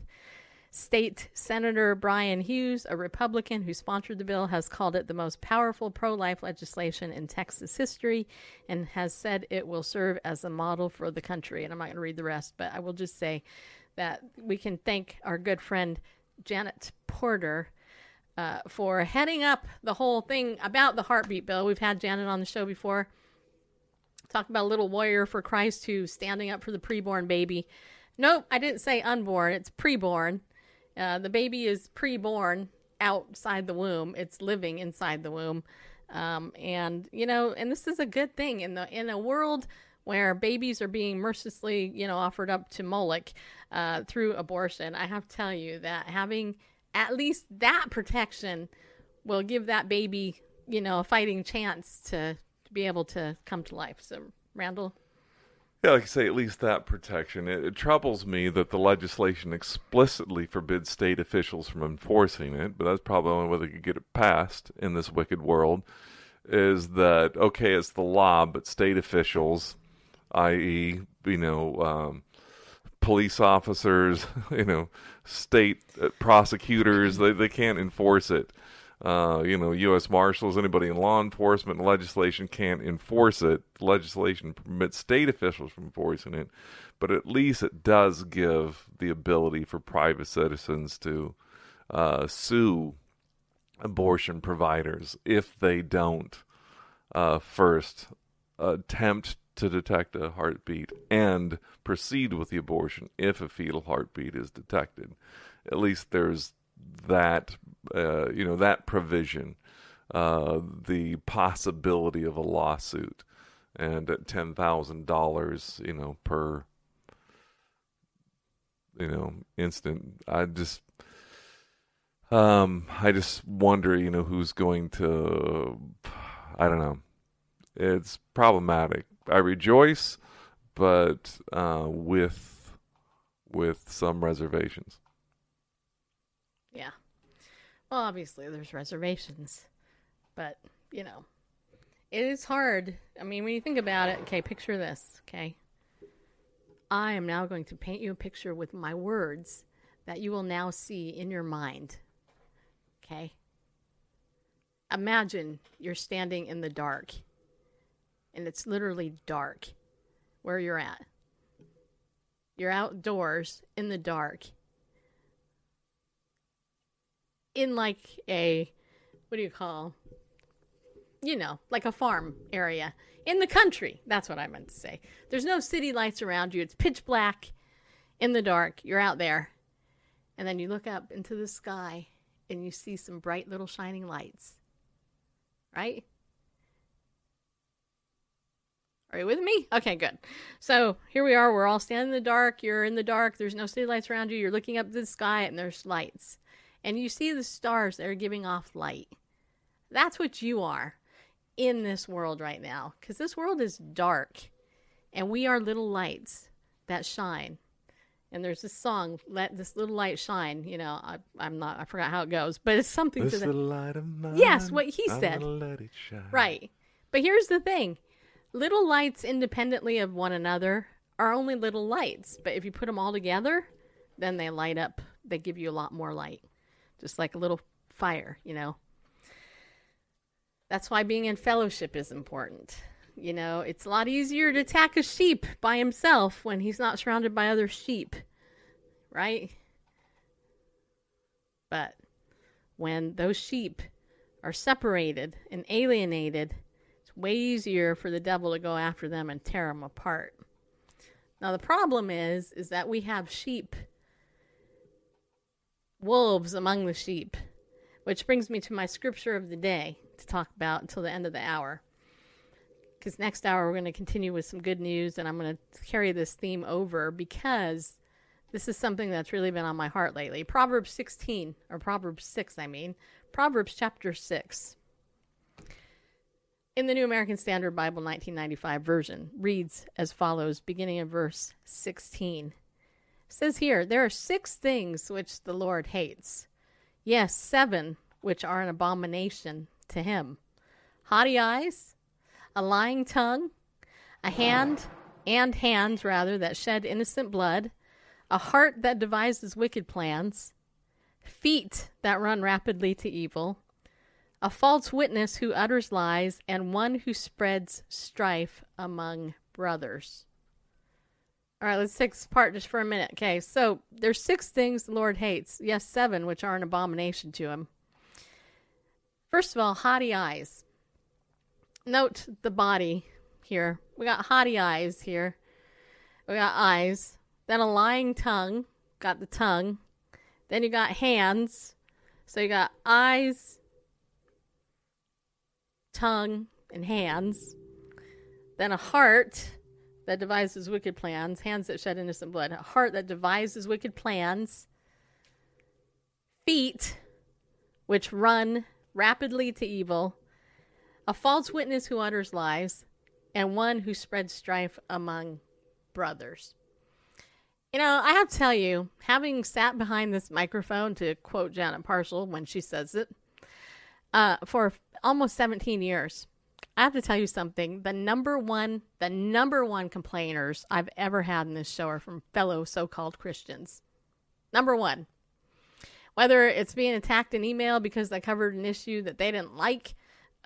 State Senator Bryan Hughes, a Republican who sponsored the bill, has called it the most powerful pro life legislation in Texas history and has said it will serve as a model for the country. And I'm not going to read the rest, but I will just say that we can thank our good friend Janet Porter uh, for heading up the whole thing about the heartbeat bill. We've had Janet on the show before. Talk about a little warrior for Christ who's standing up for the preborn baby. Nope, I didn't say unborn. It's preborn. Uh, the baby is preborn outside the womb. It's living inside the womb, um, and you know, and this is a good thing in the in a world where babies are being mercilessly, you know, offered up to Moloch uh, through abortion. I have to tell you that having at least that protection will give that baby, you know, a fighting chance to, to be able to come to life. So, Randall.
Yeah, like I say, at least that protection. It, it troubles me that the legislation explicitly forbids state officials from enforcing it, but that's probably the only way they could get it passed in this wicked world. Is that okay? It's the law, but state officials, i.e., you know, um, police officers, [LAUGHS] you know, state uh, prosecutors, they they can't enforce it. Uh, you know, U.S. Marshals, anybody in law enforcement, legislation can't enforce it. Legislation permits state officials from enforcing it, but at least it does give the ability for private citizens to uh, sue abortion providers if they don't uh, first attempt to detect a heartbeat and proceed with the abortion if a fetal heartbeat is detected. At least there's that uh, you know that provision, uh, the possibility of a lawsuit, and at ten thousand dollars, you know per you know instant. I just um I just wonder, you know, who's going to I don't know. It's problematic. I rejoice, but uh, with with some reservations.
Yeah. Well, obviously there's reservations, but you know, it is hard. I mean, when you think about it, okay, picture this, okay? I am now going to paint you a picture with my words that you will now see in your mind. Okay? Imagine you're standing in the dark and it's literally dark where you're at. You're outdoors in the dark. In like a, what do you call? You know, like a farm area. In the country. That's what I meant to say. There's no city lights around you. It's pitch black in the dark. You're out there. And then you look up into the sky and you see some bright little shining lights. Right? Are you with me? Okay, good. So here we are. We're all standing in the dark. You're in the dark. There's no city lights around you. You're looking up to the sky and there's lights. And you see the stars that are giving off light. That's what you are in this world right now. Because this world is dark. And we are little lights that shine. And there's this song, "Let This Little Light Shine." You know, I, I'm not, I forgot how it goes, but it's something
This
to that.
little light of mine.
Yes, what he
I'm
said.
let it shine.
Right. But here's the thing little lights independently of one another are only little lights. But if you put them all together, then they light up. They give you a lot more light. Just like a little fire, you know. That's why being in fellowship is important. You know, it's a lot easier to attack a sheep by himself when he's not surrounded by other sheep, right? But when those sheep are separated and alienated, it's way easier for the devil to go after them and tear them apart. Now the problem is is that we have sheep wolves among the sheep, which brings me to my scripture of the day to talk about until the end of the hour. Because next hour we're going to continue with some good news, and I'm going to carry this theme over because this is something that's really been on my heart lately. Proverbs 16, or Proverbs 6, I mean. Proverbs chapter 6. In the New American Standard Bible 1995 version, reads as follows, beginning of verse 16. Says here, There are six things which the Lord hates. Yes, seven which are an abomination to him haughty eyes, a lying tongue, a hand, and hands rather, that shed innocent blood, a heart that devises wicked plans, feet that run rapidly to evil, a false witness who utters lies, and one who spreads strife among brothers. All right, let's take apart just for a minute. Okay, so there's six things the Lord hates. Yes, seven, which are an abomination to him. First of all, haughty eyes. Note the body here. We got haughty eyes here. We got eyes. Then a lying tongue. Got the tongue. Then you got hands. So you got eyes, tongue, and hands. Then a heart that devises wicked plans, hands that shed innocent blood, a heart that devises wicked plans, feet which run rapidly to evil, a false witness who utters lies, and one who spreads strife among brothers. You know, I have to tell you, having sat behind this microphone, to quote Janet Parshall when she says it, uh, for almost 17 years, I have to tell you something. The number one, the number one complainers I've ever had in this show are from fellow so-called Christians. Number one. Whether it's being attacked in email because I covered an issue that they didn't like,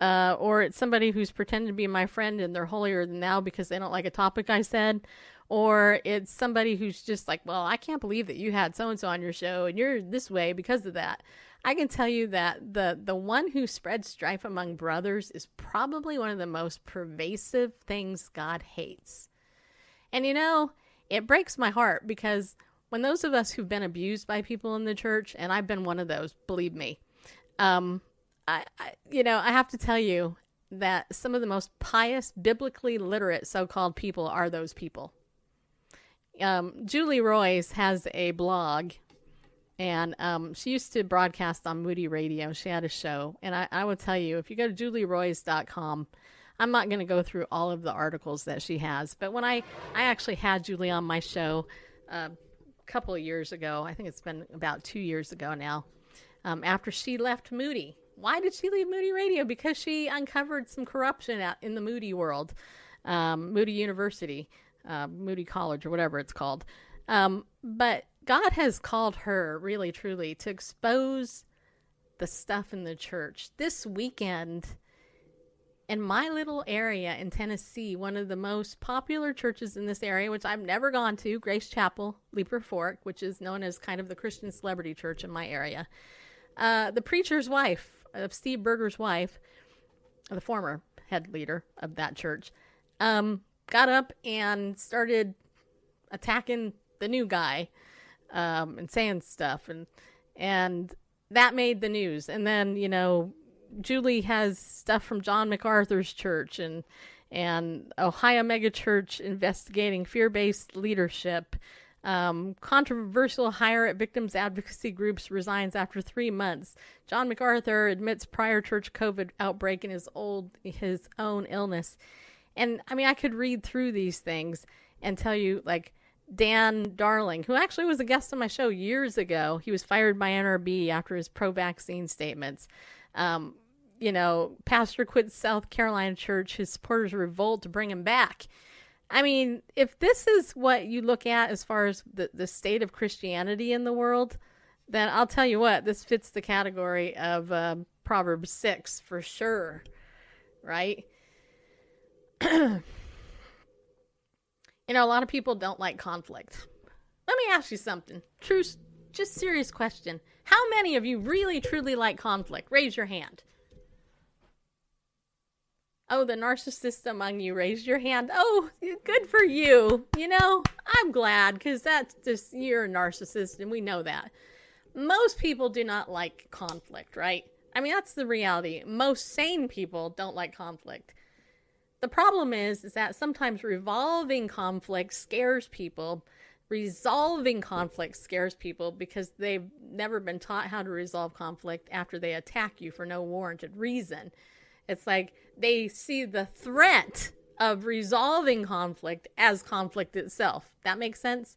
uh, or it's somebody who's pretending to be my friend and they're holier than thou because they don't like a topic I said, or it's somebody who's just like, well, I can't believe that you had so and so on your show and you're this way because of that. I can tell you that the the one who spreads strife among brothers is probably one of the most pervasive things God hates. And you know, it breaks my heart because when those of us who've been abused by people in the church, and I've been one of those, believe me, um, I, I you know, I have to tell you that some of the most pious, biblically literate so-called people are those people. Um, Julie Roys has a blog and um, she used to broadcast on Moody Radio. She had a show. And I, I will tell you, if you go to julieroys.com, I'm not going to go through all of the articles that she has. But when I, I actually had Julie on my show a couple of years ago, I think it's been about two years ago now, um, after she left Moody. Why did she leave Moody Radio? Because she uncovered some corruption out in the Moody world, um, Moody University, uh, Moody College, or whatever it's called. Um, but God has called her really truly to expose the stuff in the church. This weekend, in my little area in Tennessee, one of the most popular churches in this area, which I've never gone to, Grace Chapel, Leiper Fork, which is known as kind of the Christian celebrity church in my area. Uh, the preacher's wife, of Steve Berger's wife, the former head leader of that church, um, got up and started attacking the new guy um, and saying stuff, and and that made the news. And then you know, Julie has stuff from John MacArthur's church and and Ohio Megachurch investigating fear-based leadership. Um, controversial hire at victims advocacy groups resigns after three months. John MacArthur admits prior church COVID outbreak in his old his own illness. And I mean, I could read through these things and tell you like Dan Darling, who actually was a guest on my show years ago. He was fired by NRB after his pro-vaccine statements. Um, you know, pastor quits South Carolina church. His supporters revolt to bring him back. I mean, if this is what you look at as far as the, the state of Christianity in the world, then I'll tell you what, this fits the category of um, Proverbs 6 for sure, right? [CLEARS THROAT] you know, a lot of people don't like conflict. Let me ask you something. True, just serious question. How many of you really, truly like conflict? Raise your hand. Oh, the narcissist among you raised your hand. Oh, good for you. You know, I'm glad because that's just, you're a narcissist and we know that. Most people do not like conflict, right? I mean, that's the reality. Most sane people don't like conflict. The problem is, is that sometimes revolving conflict scares people. Resolving conflict scares people because they've never been taught how to resolve conflict after they attack you for no warranted reason. It's like they see the threat of resolving conflict as conflict itself. That makes sense?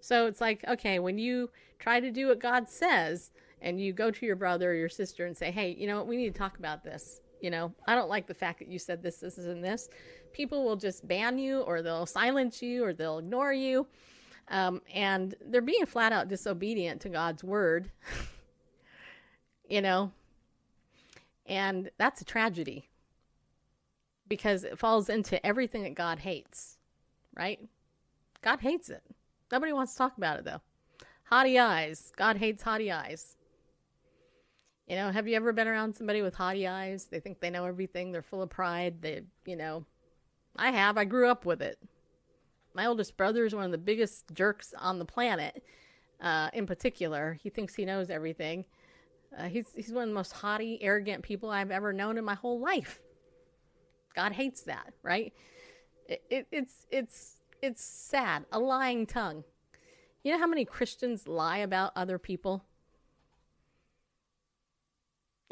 So it's like, okay, when you try to do what God says and you go to your brother or your sister and say, hey, you know what, we need to talk about this. You know, I don't like the fact that you said this, this, and this. People will just ban you or they'll silence you or they'll ignore you. Um, and they're being flat out disobedient to God's word. [LAUGHS] you know, and that's a tragedy because it falls into everything that God hates, right? God hates it. Nobody wants to talk about it though. Haughty eyes. God hates haughty eyes. You know, have you ever been around somebody with haughty eyes? They think they know everything. They're full of pride. They, you know, I have. I grew up with it. My oldest brother is one of the biggest jerks on the planet. Uh, in particular, he thinks he knows everything. Uh, he's he's one of the most haughty, arrogant people I've ever known in my whole life. God hates that, right? It, it, it's it's it's sad. A lying tongue. You know how many Christians lie about other people?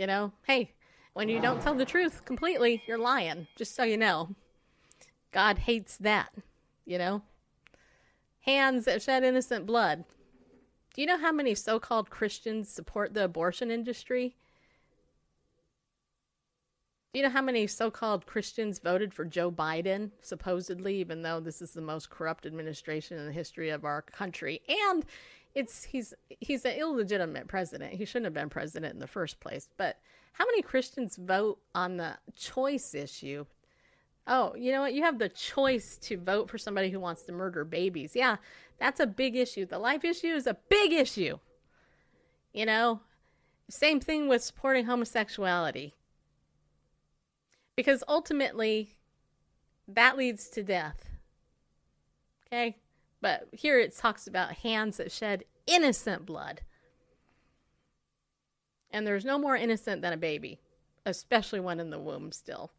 You know, hey, when you don't tell the truth completely, you're lying. Just so you know, God hates that. You know, hands that shed innocent blood. Do you know how many so called Christians support the abortion industry? Do you know how many so called Christians voted for Joe Biden, supposedly, even though this is the most corrupt administration in the history of our country? And it's he's he's an illegitimate president. He shouldn't have been president in the first place. But how many Christians vote on the choice issue Oh, you know what? You have the choice to vote for somebody who wants to murder babies. Yeah, that's a big issue. The life issue is a big issue. You know, same thing with supporting homosexuality. Because ultimately, that leads to death. Okay? But here it talks about hands that shed innocent blood. And there's no more innocent than a baby, especially one in the womb still.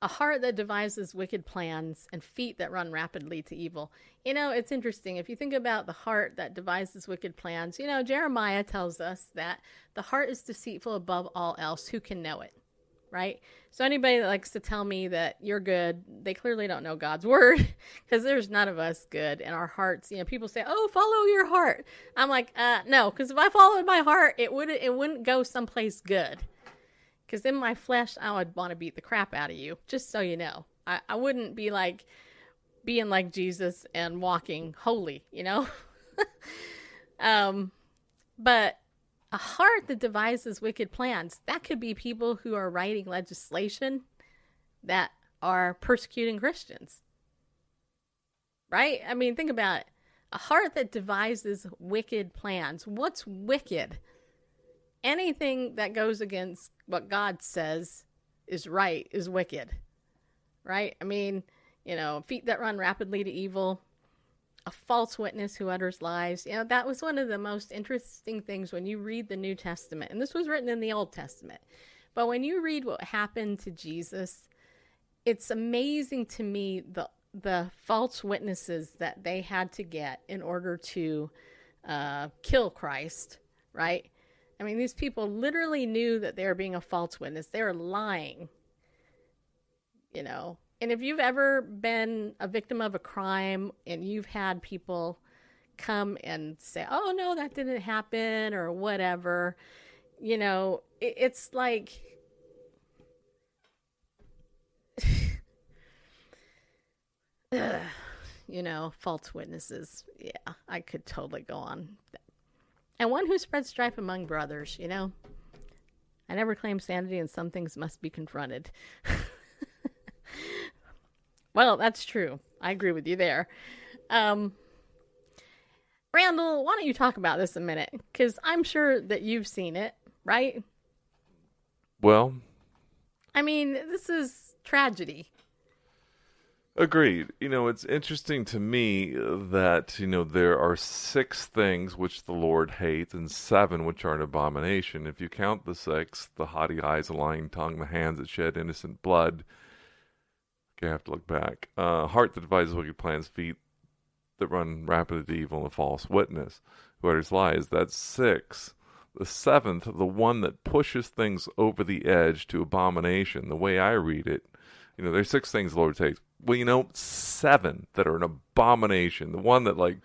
A heart that devises wicked plans and feet that run rapidly to evil. You know, it's interesting. If you think about the heart that devises wicked plans, you know, Jeremiah tells us that the heart is deceitful above all else. Who can know it? Right? So, anybody that likes to tell me that you're good, they clearly don't know God's [LAUGHS] word because there's none of us good. in our hearts, you know, people say, oh, follow your heart. I'm like, uh, no, because if I followed my heart, it, would, it wouldn't go someplace good because in my flesh, I would want to beat the crap out of you, just so you know. I, I wouldn't be like being like Jesus and walking holy, you know? [LAUGHS] um, but a heart that devises wicked plans. That could be people who are writing legislation that are persecuting Christians. Right? I mean, think about it. A heart that devises wicked plans. What's wicked? Anything that goes against what God says is right is wicked. Right? I mean, you know, feet that run rapidly to evil, a false witness who utters lies. You know, that was one of the most interesting things when you read the New Testament. And this was written in the Old Testament. But when you read what happened to Jesus, it's amazing to me the the false witnesses that they had to get in order to uh, kill Christ, right? I mean, these people literally knew that they were being a false witness. They were lying, you know, and if you've ever been a victim of a crime and you've had people come and say, oh, no, that didn't happen or whatever, you know, it, it's like. [LAUGHS] you know, false witnesses. Yeah, I could totally go on. And one who spreads strife among brothers, you know. I never claim sanity, and some things must be confronted. [LAUGHS] Well, that's true. I agree with you there. Um, Randall, why don't you talk about this a minute? Because I'm sure that you've seen it, right?
Well,
I mean, this is tragedy.
Agreed. You know, it's interesting to me that, you know, there are six things which the Lord hates and seven which are an abomination. If you count the six, the haughty eyes, the lying tongue, the hands that shed innocent blood, I have to look back. Uh, heart that devises wicked plans, feet that run rapidly to evil, and a false witness who utters lies. That's six. The seventh, the one that pushes things over the edge to abomination, the way I read it, you know, there's six things the Lord takes. Well, you know, seven that are an abomination. The one that like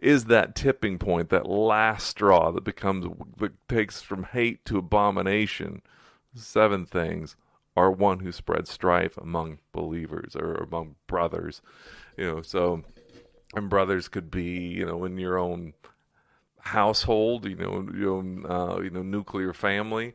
is that tipping point, that last straw that becomes that takes from hate to abomination. Seven things are one who spreads strife among believers or among brothers. You know, so and brothers could be, you know, in your own household, you know, your own, uh, you know, nuclear family,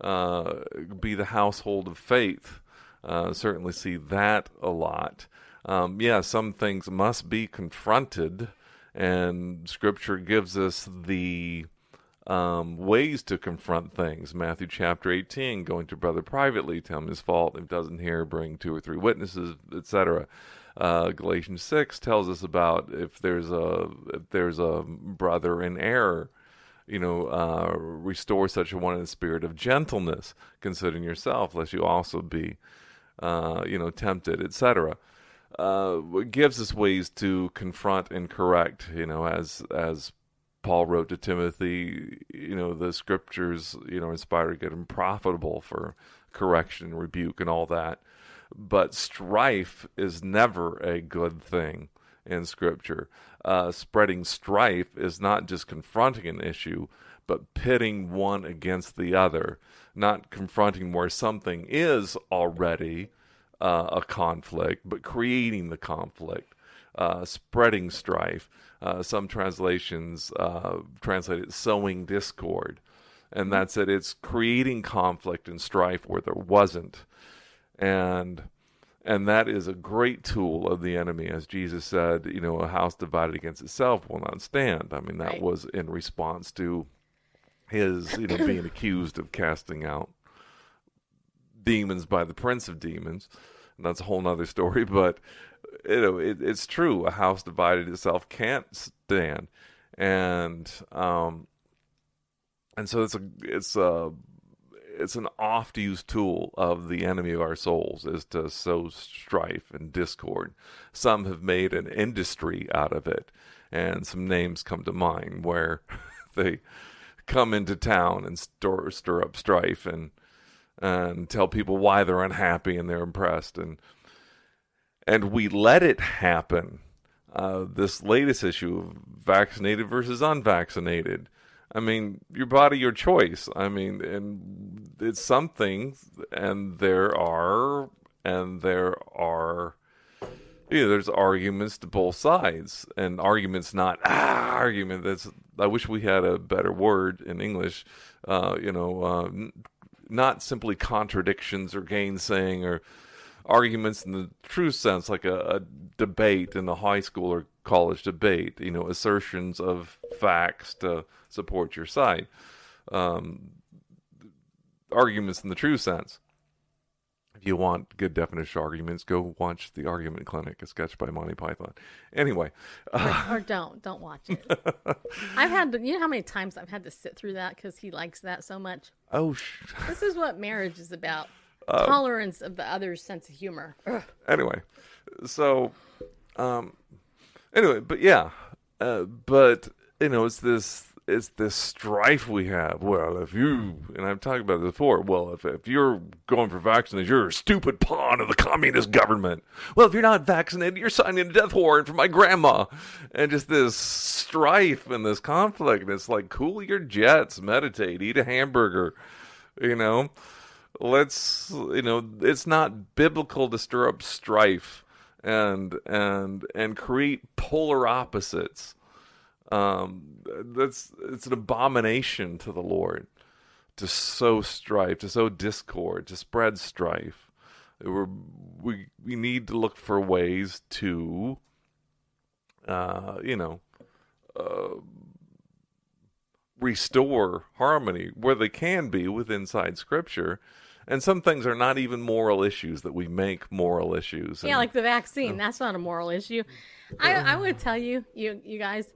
uh, be the household of faith. Uh, certainly see that a lot. Um, yeah, some things must be confronted, and Scripture gives us the um, ways to confront things. Matthew chapter 18, going to brother privately, tell him his fault. If doesn't hear, bring two or three witnesses, etc. Uh, Galatians 6 tells us about if there's a if there's a brother in error, you know, uh, restore such a one in the spirit of gentleness, considering yourself, lest you also be, uh, you know, tempted, etc. Uh, gives us ways to confront and correct, you know, as as Paul wrote to Timothy, you know, the scriptures, you know, inspired get him profitable for correction, rebuke, and all that. But strife is never a good thing in scripture. Uh, spreading strife is not just confronting an issue, but pitting one against the other, not confronting where something is already uh, a conflict, but creating the conflict, uh, spreading strife. Uh, some translations uh, translate it sowing discord. And mm-hmm. that's it. It's creating conflict and strife where there wasn't. And and that is a great tool of the enemy, as Jesus said, you know, a house divided against itself will not stand. I mean, that right. was in response to his, you know, being [COUGHS] accused of casting out demons by the prince of demons. And that's a whole nother story. [LAUGHS] But you know, it, it's true. A house divided itself can't stand, and um, and so it's a it's a it's an oft-used tool of the enemy of our souls is to sow strife and discord. Some have made an industry out of it, and some names come to mind where [LAUGHS] they come into town and stir stir up strife and and tell people why they're unhappy and they're impressed and and we let it happen. Uh, this latest issue of vaccinated versus unvaccinated. I mean, your body, your choice. I mean, and it's something, and there are, and there are you know, there's arguments to both sides, and arguments not ah argument. That's I wish we had a better word in English. Uh, you know, uh, n- not simply contradictions or gainsaying or arguments in the true sense, like a, a debate in a high school or college debate. You know, assertions of facts to support your side. Um, arguments in the true sense. If you want good definition arguments, go watch The Argument Clinic, a sketch by Monty Python. Anyway, uh,
or, [LAUGHS] or don't don't watch it. I've had to, you know how many times I've had to sit through that because he likes that so much.
oh, sh-
This is what marriage is about:
Oh.
tolerance of the other's sense of humor. Ugh.
anyway, so, um, anyway, but yeah, uh, but you know, it's this, it's this strife we have. Well, if you and I've talked about this before. Well, if if you're going for vaccinations, you're a stupid pawn of the communist government. Well, if you're not vaccinated, you're signing a death warrant for my grandma, and just this strife and this conflict. And it's like, cool your jets, meditate, eat a hamburger, you know let's you know it's not biblical to stir up strife and and and create polar opposites. Um that's it's an abomination to the lord to sow strife to sow discord to spread strife. We're, we we need to look for ways to uh you know restore harmony where they can be with inside scripture and some things are not even moral issues that we make moral issues
Yeah,
And-
like the vaccine. That's not a moral issue. I I would tell you, you you guys,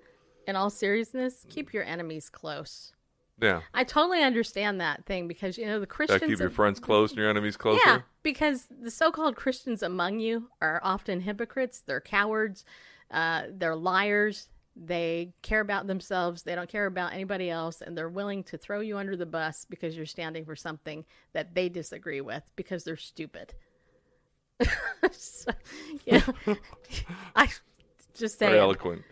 in all seriousness, keep your enemies close.
yeah
I totally understand that thing because you know the
yeah,
Christians.
keep your friends close and your enemies closer
Yeah, because the so-called Christians among you are often hypocrites. They're cowards. Uh, they're liars. They care about themselves. They don't care about anybody else, and they're willing to throw you under the bus because you're standing for something that they disagree with because they're stupid. [LAUGHS] so, yeah, [LAUGHS] I just say
eloquent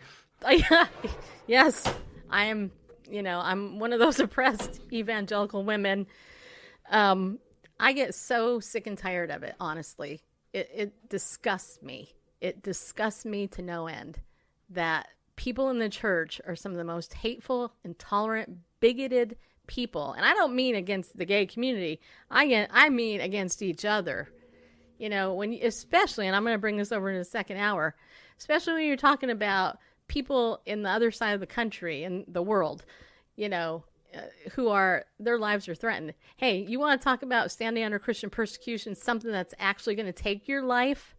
[LAUGHS]
yes, I am. You know, I'm one of those oppressed evangelical women. Um, I get so sick and tired of it. Honestly, it, it disgusts me. It disgusts me to no end that people in the church are some of the most hateful, intolerant, bigoted people, and I don't mean against the gay community. I get, I mean against each other. You know, when especially, and I'm going to bring this over in the second hour, especially when you're talking about people in the other side of the country and the world, you know, uh, who are their lives are threatened. Hey, you want to talk about standing under Christian persecution, something that's actually going to take your life?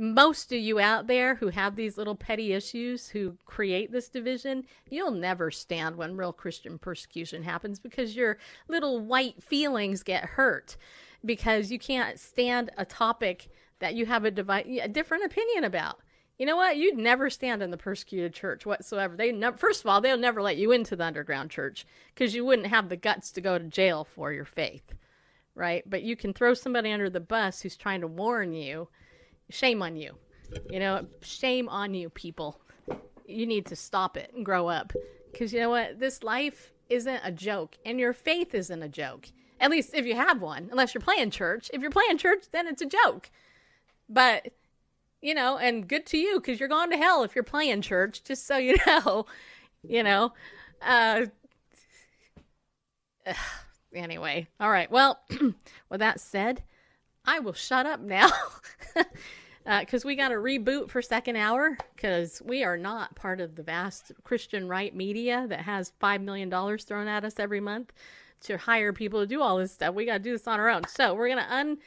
Most of you out there who have these little petty issues, who create this division, you'll never stand when real Christian persecution happens because your little white feelings get hurt because you can't stand a topic that you have a, divi- a different opinion about. You know what? You'd never stand in the persecuted church whatsoever. They never, first of all, they'll never let you into the underground church because you wouldn't have the guts to go to jail for your faith, right? But you can throw somebody under the bus who's trying to warn you. Shame on you. You know, shame on you, people. You need to stop it and grow up because you know what? This life isn't a joke, and your faith isn't a joke. At least if you have one, unless you're playing church. If you're playing church, then it's a joke. But you know, and good to you because you're going to hell if you're playing church. Just so you [LAUGHS] know, you know. Uh, [SIGHS] anyway, all right. Well, [CLEARS THROAT] with that said, I will shut up now [LAUGHS] uh, because we got to reboot for second hour because we are not part of the vast Christian right media that has five million dollars thrown at us every month to hire people to do all this stuff. We got to do this on our own. So we're gonna un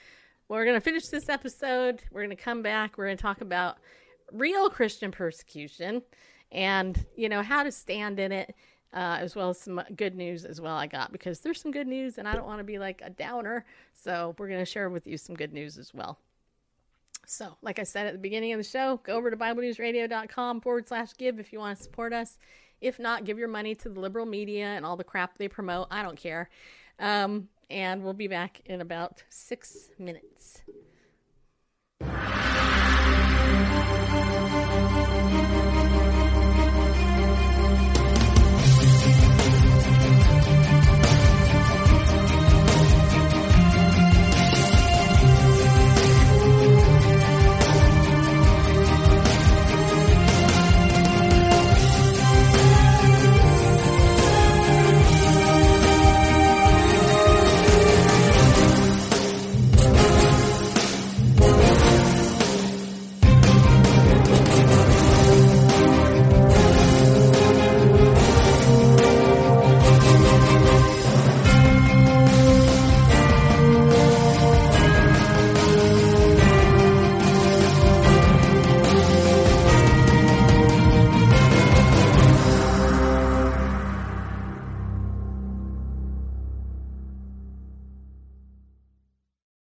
we're going to finish this episode. We're going to come back. We're going to talk about real Christian persecution and, you know, how to stand in it, uh, as well as some good news as well I got because there's some good news and I don't want to be like a downer. So we're going to share with you some good news as well. So, like I said at the beginning of the show, go over to BibleNewsRadio.com forward slash give if you want to support us. If not, give your money to the liberal media and all the crap they promote. I don't care. Um, and we'll be back in about six minutes.